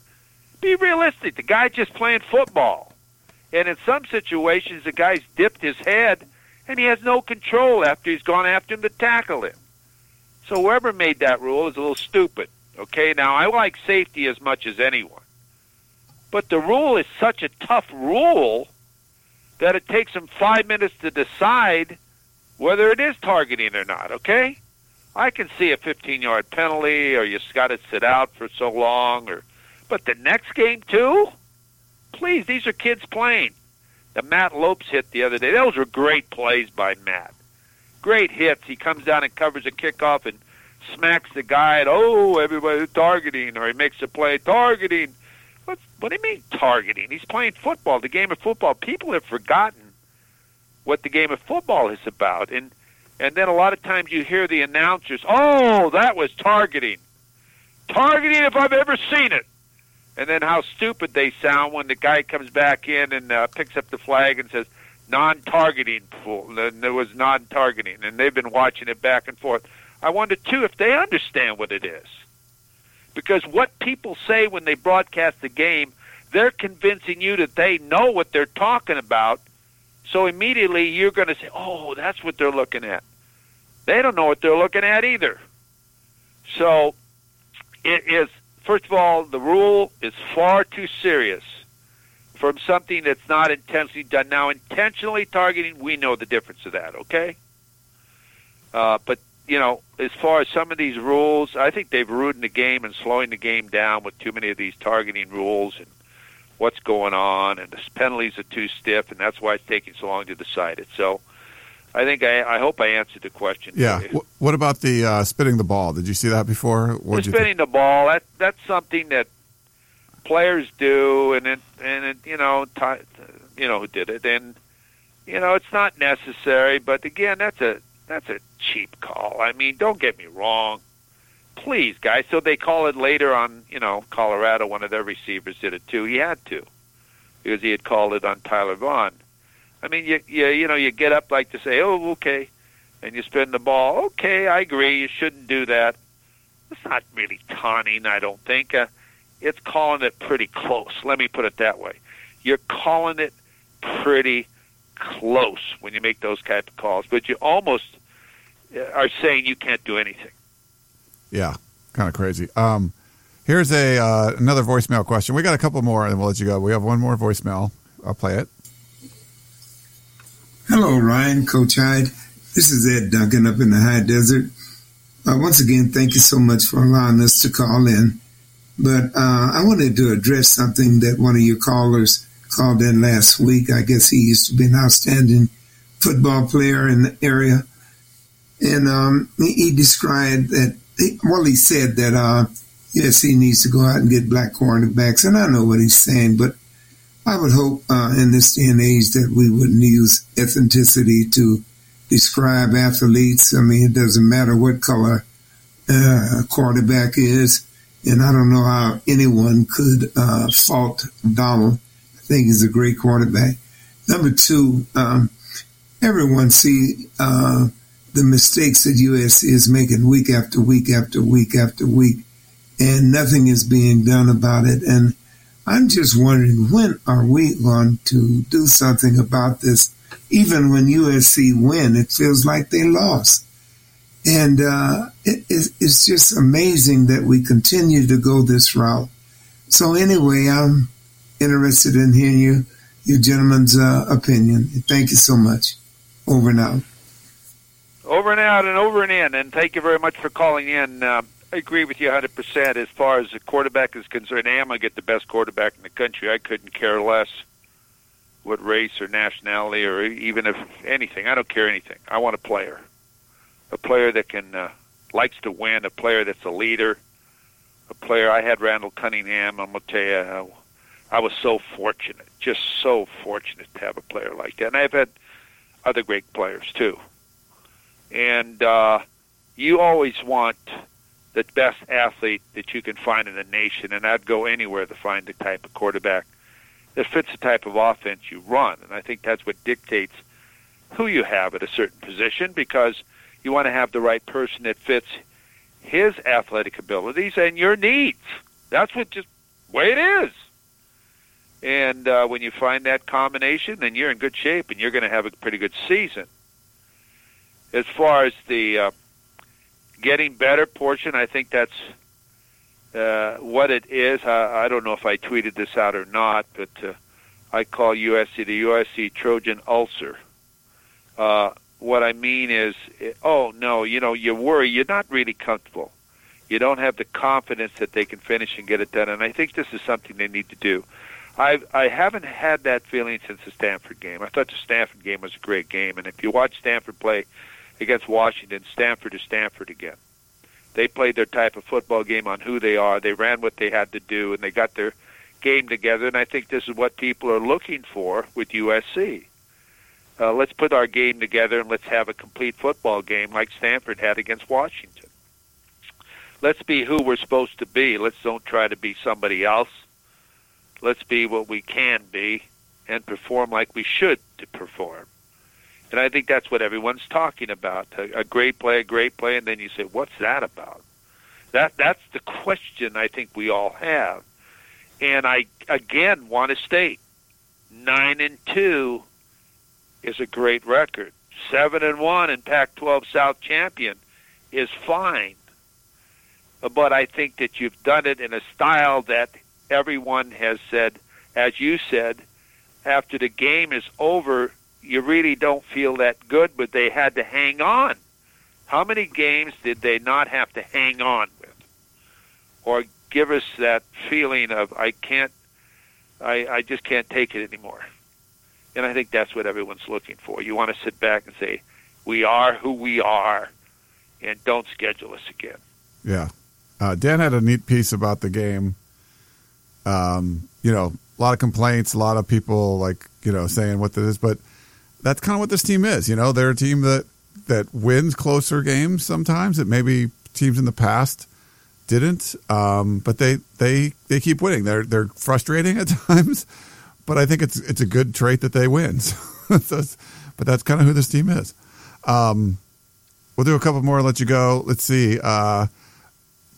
be realistic. The guy's just playing football. And in some situations, the guy's dipped his head and he has no control after he's gone after him to tackle him. So whoever made that rule is a little stupid. Okay, now I like safety as much as anyone. But the rule is such a tough rule that it takes them five minutes to decide whether it is targeting or not, okay? I can see a 15 yard penalty or you got to sit out for so long or but the next game too? Please, these are kids playing. The Matt Lopes hit the other day. Those were great plays by Matt. Great hits. He comes down and covers a kickoff and smacks the guy and oh everybody's targeting or he makes a play targeting. What what do you mean targeting? He's playing football, the game of football. People have forgotten what the game of football is about. And and then a lot of times you hear the announcers, "Oh, that was targeting." Targeting if I've ever seen it and then how stupid they sound when the guy comes back in and uh, picks up the flag and says non-targeting. Fool. There was non-targeting, and they've been watching it back and forth. I wonder too if they understand what it is, because what people say when they broadcast the game, they're convincing you that they know what they're talking about. So immediately you're going to say, "Oh, that's what they're looking at." They don't know what they're looking at either. So it is first of all, the rule is far too serious from something that's not intentionally done. Now, intentionally targeting, we know the difference of that, okay? Uh, but you know, as far as some of these rules, I think they've ruined the game and slowing the game down with too many of these targeting rules and what's going on, and the penalties are too stiff, and that's why it's taking so long to decide it. So, I think I, I hope I answered the question. Yeah. What about the uh, spitting the ball? Did you see that before? The spitting the ball that that's something that players do, and it, and it, you know, t- you know who did it, and you know it's not necessary. But again, that's a that's a cheap call. I mean, don't get me wrong. Please, guys. So they call it later on. You know, Colorado. One of their receivers did it too. He had to because he had called it on Tyler Vaughn. I mean, you you you know you get up like to say, oh okay, and you spin the ball. Okay, I agree. You shouldn't do that. It's not really taunting. I don't think. Uh, it's calling it pretty close. Let me put it that way. You're calling it pretty close when you make those type of calls, but you almost uh, are saying you can't do anything. Yeah, kind of crazy. Um, here's a uh, another voicemail question. We got a couple more, and we'll let you go. We have one more voicemail. I'll play it. Hello, Ryan, Coach Hyde. This is Ed Duncan up in the high desert. Uh, once again, thank you so much for allowing us to call in. But uh, I wanted to address something that one of your callers called in last week. I guess he used to be an outstanding football player in the area. And um, he described that, well, he said that, uh, yes, he needs to go out and get black cornerbacks. And I know what he's saying, but I would hope uh, in this day and age that we wouldn't use ethnicity to describe athletes. I mean, it doesn't matter what color uh, a quarterback is. And I don't know how anyone could uh, fault Darnold. I think he's a great quarterback. Number two, um, everyone see uh, the mistakes that USC is making week after week after week after week, and nothing is being done about it. And I'm just wondering when are we going to do something about this? Even when USC win, it feels like they lost. And uh, it, it's just amazing that we continue to go this route. So anyway, I'm interested in hearing you, you gentlemen's uh, opinion. Thank you so much. Over and out. Over and out and over and in. And thank you very much for calling in. Uh, I agree with you 100% as far as the quarterback is concerned. I am to get the best quarterback in the country. I couldn't care less what race or nationality or even if anything. I don't care anything. I want a player. A player that can uh, likes to win, a player that's a leader, a player. I had Randall Cunningham. I'm to tell you, I was so fortunate, just so fortunate to have a player like that. And I've had other great players too. And uh, you always want the best athlete that you can find in the nation, and I'd go anywhere to find the type of quarterback that fits the type of offense you run. And I think that's what dictates who you have at a certain position because you want to have the right person that fits his athletic abilities and your needs. That's what just way it is. And uh, when you find that combination, then you're in good shape and you're going to have a pretty good season. As far as the uh, getting better portion, I think that's uh, what it is. I, I don't know if I tweeted this out or not, but uh, I call USC the USC Trojan ulcer. Uh, what I mean is, oh no, you know, you worry, you're not really comfortable. You don't have the confidence that they can finish and get it done, and I think this is something they need to do. I I haven't had that feeling since the Stanford game. I thought the Stanford game was a great game, and if you watch Stanford play, against Washington, Stanford is Stanford again. They played their type of football game on who they are. They ran what they had to do, and they got their game together. And I think this is what people are looking for with USC. Uh, let's put our game together and let's have a complete football game like Stanford had against Washington. Let's be who we're supposed to be. Let's don't try to be somebody else. Let's be what we can be and perform like we should to perform. And I think that's what everyone's talking about. A, a great play, a great play, and then you say, what's that about? That that's the question I think we all have. And I again want to state nine and two is a great record. Seven and one and Pac-12 South champion is fine. But I think that you've done it in a style that everyone has said, as you said, after the game is over, you really don't feel that good, but they had to hang on. How many games did they not have to hang on with, or give us that feeling of I can't, I, I just can't take it anymore? And I think that's what everyone's looking for. You want to sit back and say, we are who we are, and don't schedule us again. Yeah. Uh, Dan had a neat piece about the game. Um, you know, a lot of complaints, a lot of people like, you know, saying what this is, but that's kind of what this team is. You know, they're a team that, that wins closer games sometimes that maybe teams in the past didn't. Um, but they, they, they keep winning. They're, they're frustrating at times, but I think it's, it's a good trait that they win. so, but that's kind of who this team is. Um, we'll do a couple more and let you go. Let's see. Uh,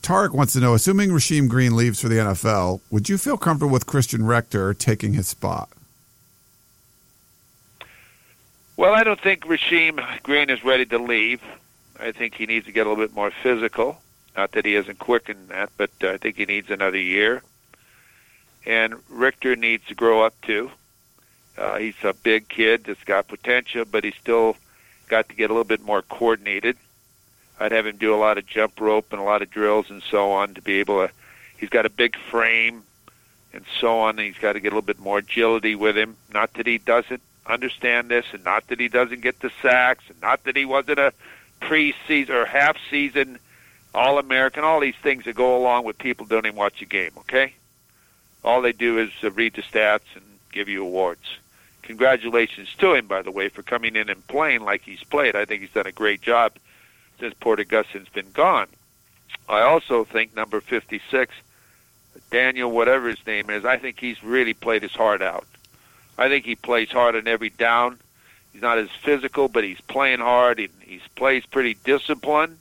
Tarek wants to know, assuming Rasheem Green leaves for the NFL, would you feel comfortable with Christian Rector taking his spot? Well, I don't think Rasheem Green is ready to leave. I think he needs to get a little bit more physical. Not that he isn't quick in that, but I think he needs another year. And Rector needs to grow up too. Uh, he's a big kid that's got potential, but he's still got to get a little bit more coordinated. I'd have him do a lot of jump rope and a lot of drills and so on to be able to. He's got a big frame and so on. And he's got to get a little bit more agility with him. Not that he doesn't understand this, and not that he doesn't get the sacks, and not that he wasn't a preseason or half season All American. All these things that go along with people don't even watch a game. Okay, all they do is uh, read the stats and give you awards. Congratulations to him, by the way, for coming in and playing like he's played. I think he's done a great job since Porter Gustin's been gone. I also think number 56, Daniel, whatever his name is, I think he's really played his heart out. I think he plays hard on every down. He's not as physical, but he's playing hard. He, he plays pretty disciplined,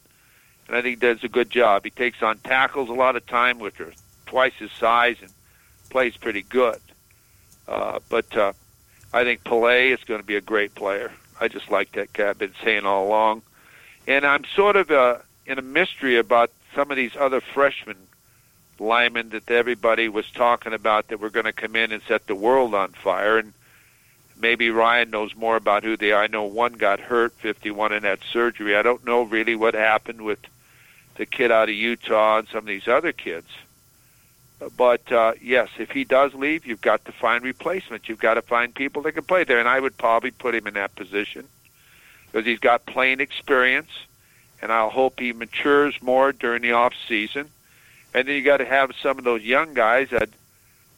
and I think does a good job. He takes on tackles a lot of time, which are twice his size, and plays pretty good. Uh, but uh, I think Pili is going to be a great player. I just like that guy. I've been saying all along, and I'm sort of uh, in a mystery about some of these other freshmen linemen that everybody was talking about that were going to come in and set the world on fire. And maybe Ryan knows more about who they are. I know one got hurt, 51, in that surgery. I don't know really what happened with the kid out of Utah and some of these other kids. But uh, yes, if he does leave, you've got to find replacements. You've got to find people that can play there, and I would probably put him in that position because he's got playing experience, and I'll hope he matures more during the off season. And then you got to have some of those young guys. I'd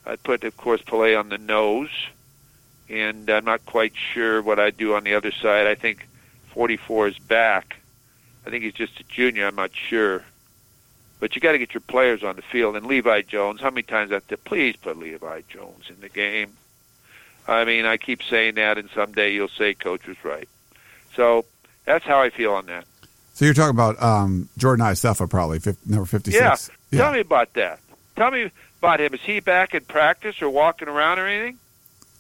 I'd put, of course, Pili on the nose, and I'm not quite sure what I'd do on the other side. I think 44 is back. I think he's just a junior. I'm not sure. But you got to get your players on the field. And Levi Jones, how many times I have to please put Levi Jones in the game? I mean, I keep saying that, and someday you'll say coach was right. So that's how I feel on that. So you're talking about um, Jordan Iosefa, probably 50, number 56. Yeah. yeah. Tell me about that. Tell me about him. Is he back in practice or walking around or anything?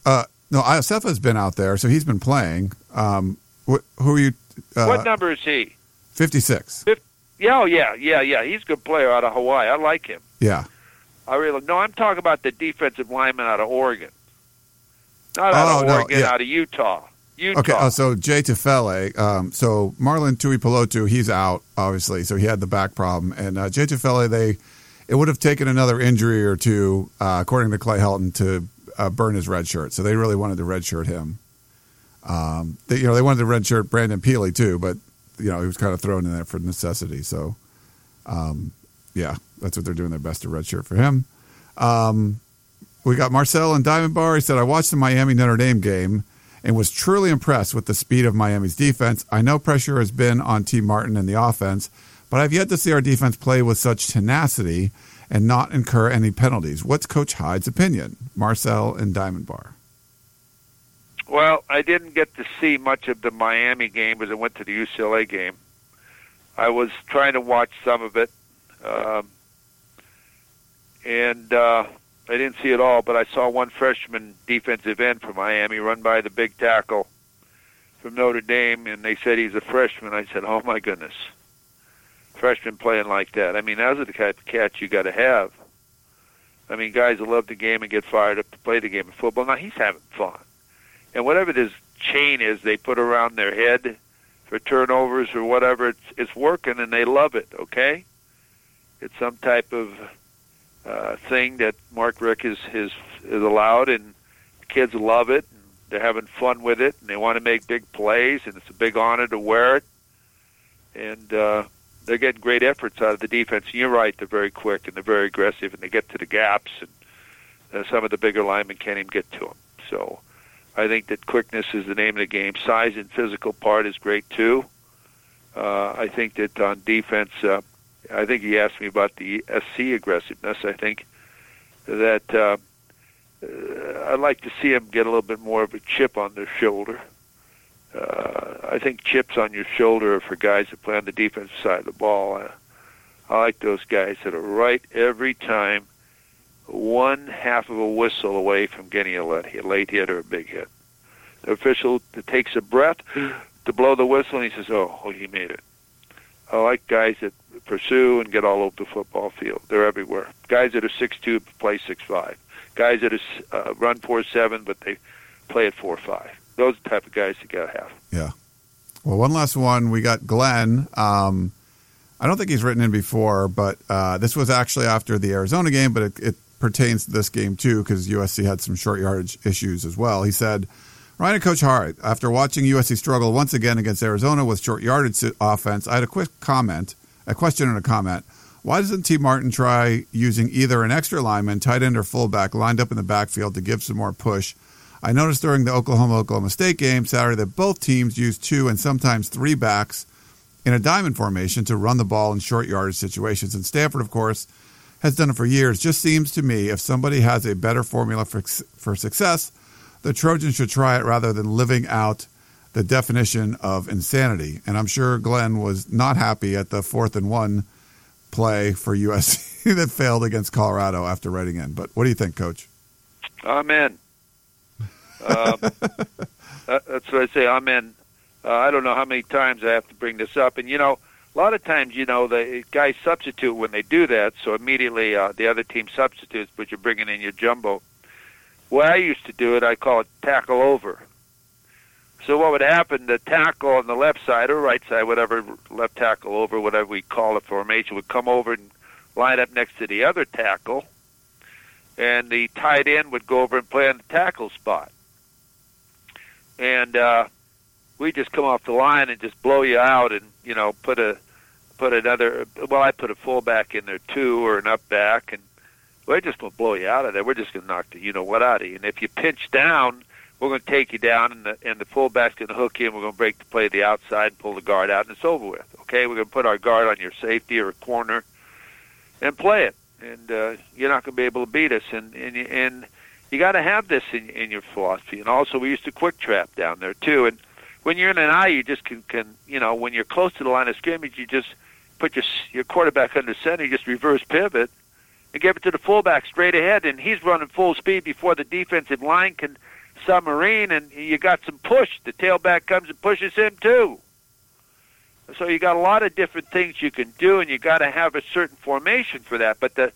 Uh, no, Iosefa's been out there, so he's been playing. Um, wh- who are you? Uh, what number is he? 56. 50, yeah, oh, yeah, yeah, yeah. He's a good player out of Hawaii. I like him. Yeah. I really no. I'm talking about the defensive lineman out of Oregon, not out Oh, of no, Oregon, yeah. out of Utah. Utah. Okay, uh, so Jay Tufele, um, so Marlon Tuipulotu, he's out obviously, so he had the back problem, and uh, Jay Tufele, they it would have taken another injury or two, uh, according to Clay Helton, to uh, burn his red shirt. So they really wanted to red shirt him. Um, they, you know, they wanted to red shirt Brandon Pili too, but you know he was kind of thrown in there for necessity. So, um, yeah, that's what they're doing their best to red shirt for him. Um, we got Marcel and Diamond Bar. He said, I watched the Miami Notre Dame game and was truly impressed with the speed of Miami's defense. I know pressure has been on Tee Martin and the offense, but I've yet to see our defense play with such tenacity and not incur any penalties. What's Coach Hyde's opinion? Marcel and Diamond Bar. Well, I didn't get to see much of the Miami game as I went to the UCLA game. I was trying to watch some of it, um, and uh, I didn't see it all. But I saw one freshman defensive end for Miami run by the big tackle from Notre Dame, and they said he's a freshman. I said, "Oh my goodness, freshman playing like that! I mean, are the kind of catch you got to have." I mean, guys that love the game and get fired up to play the game of football. Now he's having fun and whatever this chain is they put around their head for turnovers or whatever. It's it's working and they love it. Okay, it's some type of uh, thing that Mark Richt is is is allowed, and kids love it. And they're having fun with it, and they want to make big plays, and it's a big honor to wear it. And uh, they're getting great efforts out of the defense. And you're right; they're very quick and they're very aggressive, and they get to the gaps, and uh, some of the bigger linemen can't even get to them. So. I think that quickness is the name of the game. Size and physical part is great too. Uh, I think that on defense, uh, I think he asked me about the SC aggressiveness. I think that uh, uh, I'd like to see him get a little bit more of a chip on their shoulder. Uh, I think chips on your shoulder are for guys that play on the defensive side of the ball. Uh, I like those guys that are right every time one half of a whistle away from getting a late hit, late hit or a big hit. The official takes a breath to blow the whistle, and he says, "Oh, oh, he made it." I like guys that pursue and get all over the football field. They're everywhere. Guys that are six two play six five. Guys that are uh, run four seven, but they play at four five. Those type of guys you got to have. Yeah. Well, one last one. We got Glenn. Um, I don't think he's written in before, but uh, this was actually after the Arizona game, but it, it pertains to this game too because USC had some short yardage issues as well. He said, Ryan and Coach Hart, after watching USC struggle once again against Arizona with short yardage offense, I had a quick comment, a question and a comment. Why doesn't Tee Martin try using either an extra lineman, tight end, or fullback lined up in the backfield to give some more push? I noticed during the Oklahoma Oklahoma State game Saturday that both teams used two and sometimes three backs in a diamond formation to run the ball in short yardage situations. And Stanford, of course, has done it for years. Just seems to me if somebody has a better formula for, for success, the Trojans should try it rather than living out the definition of insanity. And I'm sure Glenn was not happy at the fourth and one play for USC that failed against Colorado after writing in. But what do you think, Coach? Amen. Um, that's what I say. Amen. Uh, I don't know how many times I have to bring this up, and you know a lot of times, you know, the guys substitute when they do that, so immediately uh, the other team substitutes, but you're bringing in your jumbo. Way I used to do it, I call it tackle over. So what would happen, the tackle on the left side or right side, whatever, left tackle over, whatever we call it, formation, would come over and line up next to the other tackle, and the tight end would go over and play on the tackle spot. And uh, we just come off the line and just blow you out and, you know, put a put another. Well, I put a fullback in there too, or an up back, and we're just to blow you out of there. We're just to knock the you know what out of you. And if you pinch down, we're going to take you down, and the and the fullback's going to hook you, and we're going to break the play to the outside, and pull the guard out, and it's over with. Okay, we're going to put our guard on your safety or a corner, and play it. And uh, you're not going to be able to beat us. And and and you got to have this in in your philosophy. And also, we used to quick trap down there too. And when you're in an eye, you just can can you know when you're close to the line of scrimmage, you just put your your quarterback under center, you just reverse pivot and give it to the fullback straight ahead, and he's running full speed before the defensive line can submarine, and you got some push. The tailback comes and pushes him too. So you got a lot of different things you can do, and you got to have a certain formation for that. But the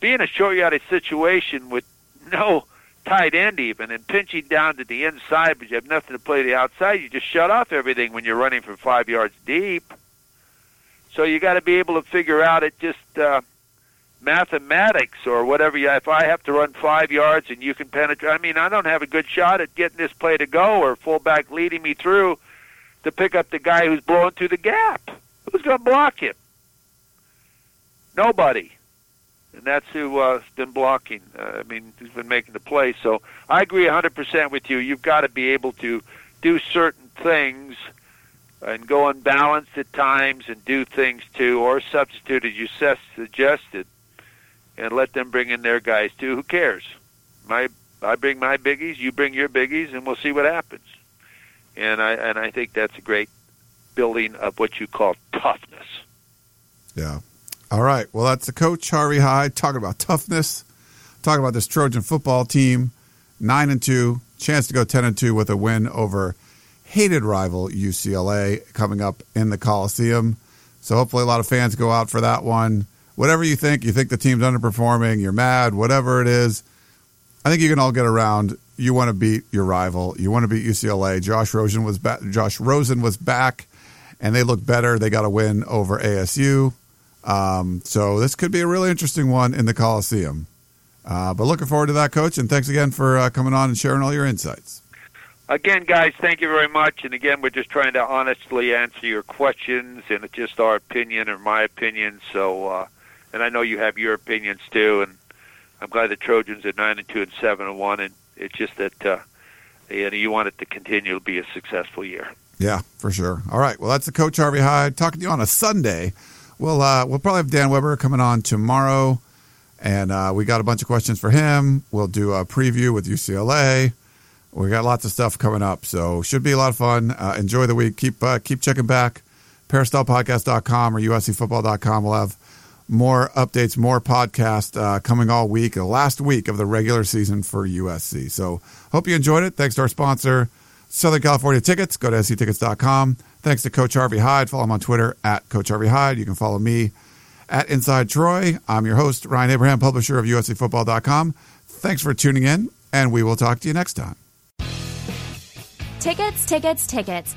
being a short yardage situation with no tight end even and pinching down to the inside, but you have nothing to play the outside, you just shut off everything when you're running from five yards deep. So you got to be able to figure out it just uh, mathematics or whatever. If I have to run five yards and you can penetrate, I mean, I don't have a good shot at getting this play to go or fullback leading me through to pick up the guy who's blowing through the gap. Who's going to block him? Nobody. And that's who uh, has been blocking. Uh, I mean, who's been making the play. So I agree 100% with you. You've got to be able to do certain things – and go unbalanced at times and do things too, or substitute as you suggested, and let them bring in their guys too. Who cares? My I bring my biggies, you bring your biggies, and we'll see what happens. And I and I think that's a great building of what you call toughness. Yeah. All right. Well, that's the coach Harvey Hyde talking about toughness, talking about this Trojan football team, nine and two, chance to go ten and two with a win over hated rival UCLA coming up in the Coliseum. So hopefully a lot of fans go out for that one. Whatever you think, you think the team's underperforming, you're mad, whatever it is, I think you can all get around. You want to beat your rival. You want to beat UCLA. Josh Rosen was back. Josh Rosen was back and they look better. They got a win over ASU. Um, so this could be a really interesting one in the Coliseum. Uh, but looking forward to that, Coach, and thanks again for uh, coming on and sharing all your insights. Again, guys, thank you very much. And again, we're just trying to honestly answer your questions, and it's just our opinion or my opinion. So, uh, and I know you have your opinions too. And I'm glad the Trojans are nine and two and seven and one, and it's just that uh, you, know, you want it to continue to be a successful year. Yeah, for sure. All right. Well, that's the coach Harvey Hyde talking to you on a Sunday. We'll uh, we'll probably have Dan Weber coming on tomorrow, and uh, we got a bunch of questions for him. We'll do a preview with UCLA. We got lots of stuff coming up, so should be a lot of fun. Uh, enjoy the week. Keep uh, keep checking back. Peristylepodcast.com or USCFootball.com. We'll have more updates, more podcasts uh, coming all week, the last week of the regular season for USC. So hope you enjoyed it. Thanks to our sponsor, Southern California Tickets. Go to sctickets.com. Thanks to Coach Harvey Hyde. Follow him on Twitter at Coach Harvey Hyde. You can follow me at Inside Troy. I'm your host, Ryan Abraham, publisher of USCFootball.com. Thanks for tuning in, and we will talk to you next time. Tickets, tickets, tickets.